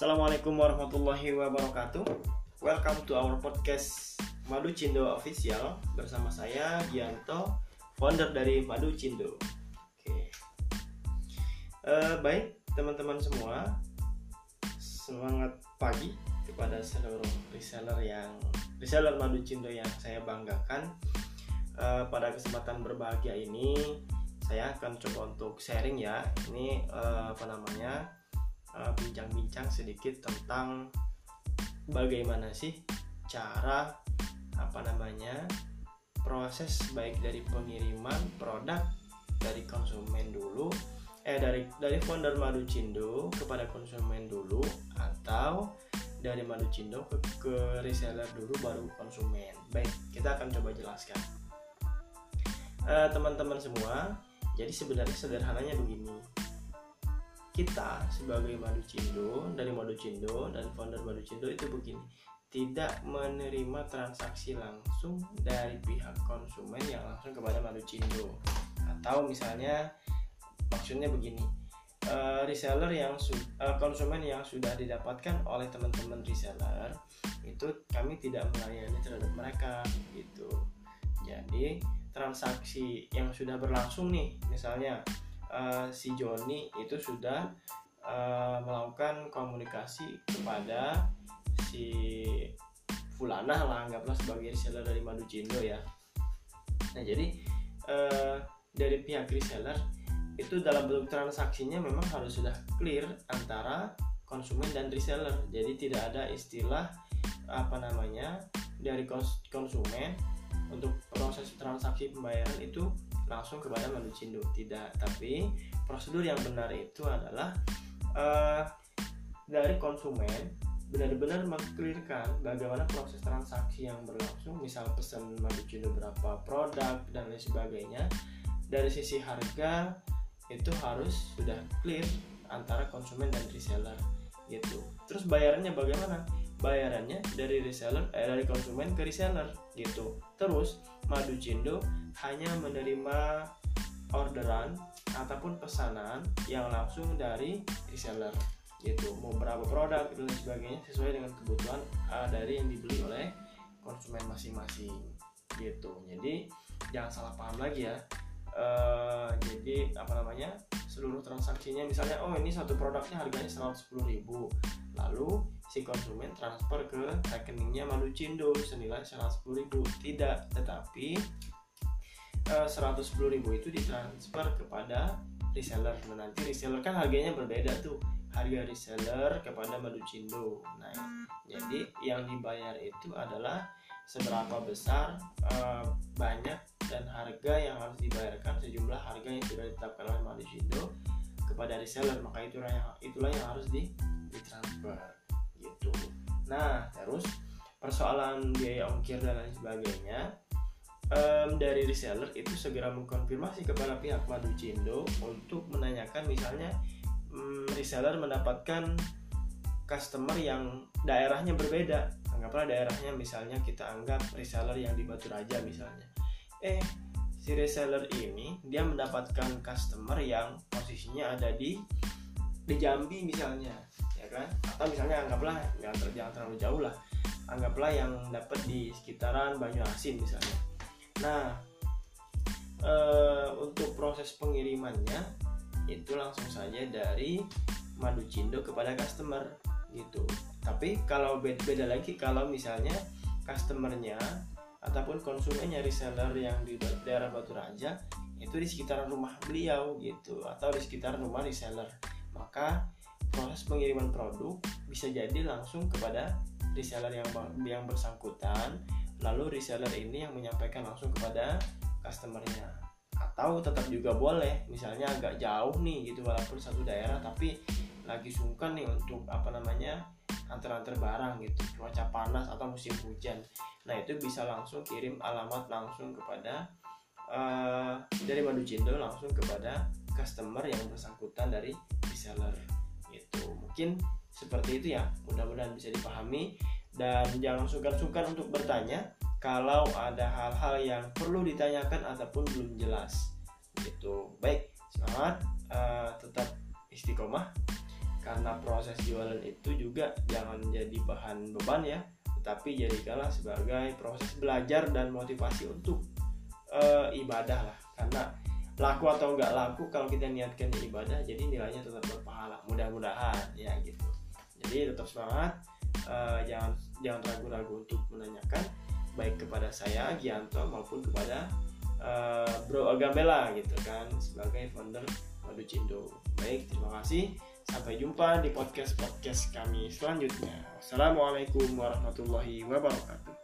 Assalamualaikum warahmatullahi wabarakatuh. Welcome to our podcast Madu Cindo Official bersama saya Gianto, founder dari Madu Cindo. Oke. Eh, baik teman-teman semua, semangat pagi kepada seluruh reseller yang reseller Madu Cindo yang saya banggakan. Eh, pada kesempatan berbahagia ini, saya akan coba untuk sharing ya. Ini eh, apa namanya? Eh, bincang-bincang sedikit tentang bagaimana sih cara apa namanya proses baik dari pengiriman produk dari konsumen dulu eh dari dari founder Madu Cindo kepada konsumen dulu atau dari Madu Cindo ke, ke reseller dulu baru konsumen. Baik, kita akan coba jelaskan. Eh, teman-teman semua, jadi sebenarnya sederhananya begini kita sebagai Madu Cindo dari Madu Cindo dan founder Madu Cindo itu begini. Tidak menerima transaksi langsung dari pihak konsumen yang langsung kepada Madu Cindo. Atau misalnya maksudnya begini eh, reseller yang eh, konsumen yang sudah didapatkan oleh teman-teman reseller itu kami tidak melayani terhadap mereka gitu. Jadi transaksi yang sudah berlangsung nih misalnya uh, si Joni itu sudah uh, melakukan komunikasi kepada si Fulana lah anggaplah sebagai reseller dari Madu Cindo ya. Nah jadi uh, dari pihak reseller itu dalam bentuk transaksinya memang harus sudah clear antara konsumen dan reseller. Jadi tidak ada istilah apa namanya dari kons- konsumen untuk proses transaksi pembayaran itu langsung kepada Madu Cindo. Tidak tapi prosedur yang benar itu adalah eh, dari konsumen benar-benar mengklirkan bagaimana proses transaksi yang berlangsung misal pesan Madu Cindo berapa produk dan lain sebagainya. Dari sisi harga itu harus sudah clear antara konsumen dan reseller gitu. Terus bayarannya bagaimana bayarannya dari reseller eh, dari konsumen ke reseller gitu. Terus Madu Cindo hanya menerima orderan ataupun pesanan yang langsung dari reseller gitu. Mau berapa produk dan lain sebagainya sesuai dengan kebutuhan uh, dari yang dibeli oleh konsumen masing-masing gitu. Jadi jangan salah paham lagi ya. Uh, jadi apa namanya seluruh transaksinya misalnya oh ini satu produknya harganya 110.000 lalu si konsumen transfer ke rekeningnya Madu Cindo senilai 110.000 tidak tetapi eh, 110.000 itu ditransfer kepada reseller. Nah, nanti reseller kan harganya berbeda tuh. Harga reseller kepada Madu Cindo nah jadi yang dibayar itu adalah seberapa besar eh, banyak dan harga yang harus dibayarkan sejumlah harga yang sudah ditetapkan oleh Madu Cindo kepada reseller. Maka itulah yang itulah yang harus di ditransfer nah terus persoalan biaya ongkir dan lain sebagainya em, dari reseller itu segera mengkonfirmasi kepada pihak Madu Cindo untuk menanyakan misalnya mm, reseller mendapatkan customer yang daerahnya berbeda. Anggaplah daerahnya misalnya kita anggap reseller yang di Batu Raja misalnya. Eh si reseller ini dia mendapatkan customer yang posisinya ada di di Jambi misalnya ya kan? Atau misalnya anggaplah nggak ter- jangan terlalu jauh lah. Anggaplah yang dapat di sekitaran Banyuasin misalnya. Nah eh, untuk proses pengirimannya itu langsung saja dari Madu Cindo kepada customer gitu. Tapi kalau beda, beda lagi kalau misalnya customernya ataupun konsumennya reseller yang di daerah Batu Raja itu di sekitaran rumah beliau gitu. Atau di sekitar rumah reseller. Maka proses pengiriman produk bisa jadi langsung kepada reseller yang yang bersangkutan lalu reseller ini yang menyampaikan langsung kepada customernya. Atau tetap juga boleh misalnya agak jauh nih gitu walaupun satu daerah tapi lagi sungkan nih untuk apa namanya antar-antar barang gitu cuaca panas atau musim hujan. Nah itu bisa langsung kirim alamat langsung kepada eh, dari Madu Cindo langsung kepada customer yang bersangkutan dari reseller gitu. Mungkin seperti itu ya. Mudah-mudahan bisa dipahami. Dan jangan sungkan-sungkan untuk bertanya kalau ada hal-hal yang perlu ditanyakan ataupun belum jelas. Gitu. Baik semangat eh, tetap istiqomah. Karena proses jualan itu juga jangan jadi bahan beban ya. Tetapi jadikanlah sebagai proses belajar dan motivasi untuk uh, ibadah lah. Karena laku atau enggak laku kalau kita niatkan ibadah jadi nilainya tetap berpahala. Mudah-mudahan ya gitu. Jadi tetap semangat uh, jangan jangan ragu-ragu untuk menanyakan baik kepada saya Gianto maupun kepada uh, Bro Agambela gitu kan sebagai founder Madu Cindo. Baik terima kasih. Sampai jumpa di podcast podcast kami selanjutnya. Assalamualaikum warahmatullahi wabarakatuh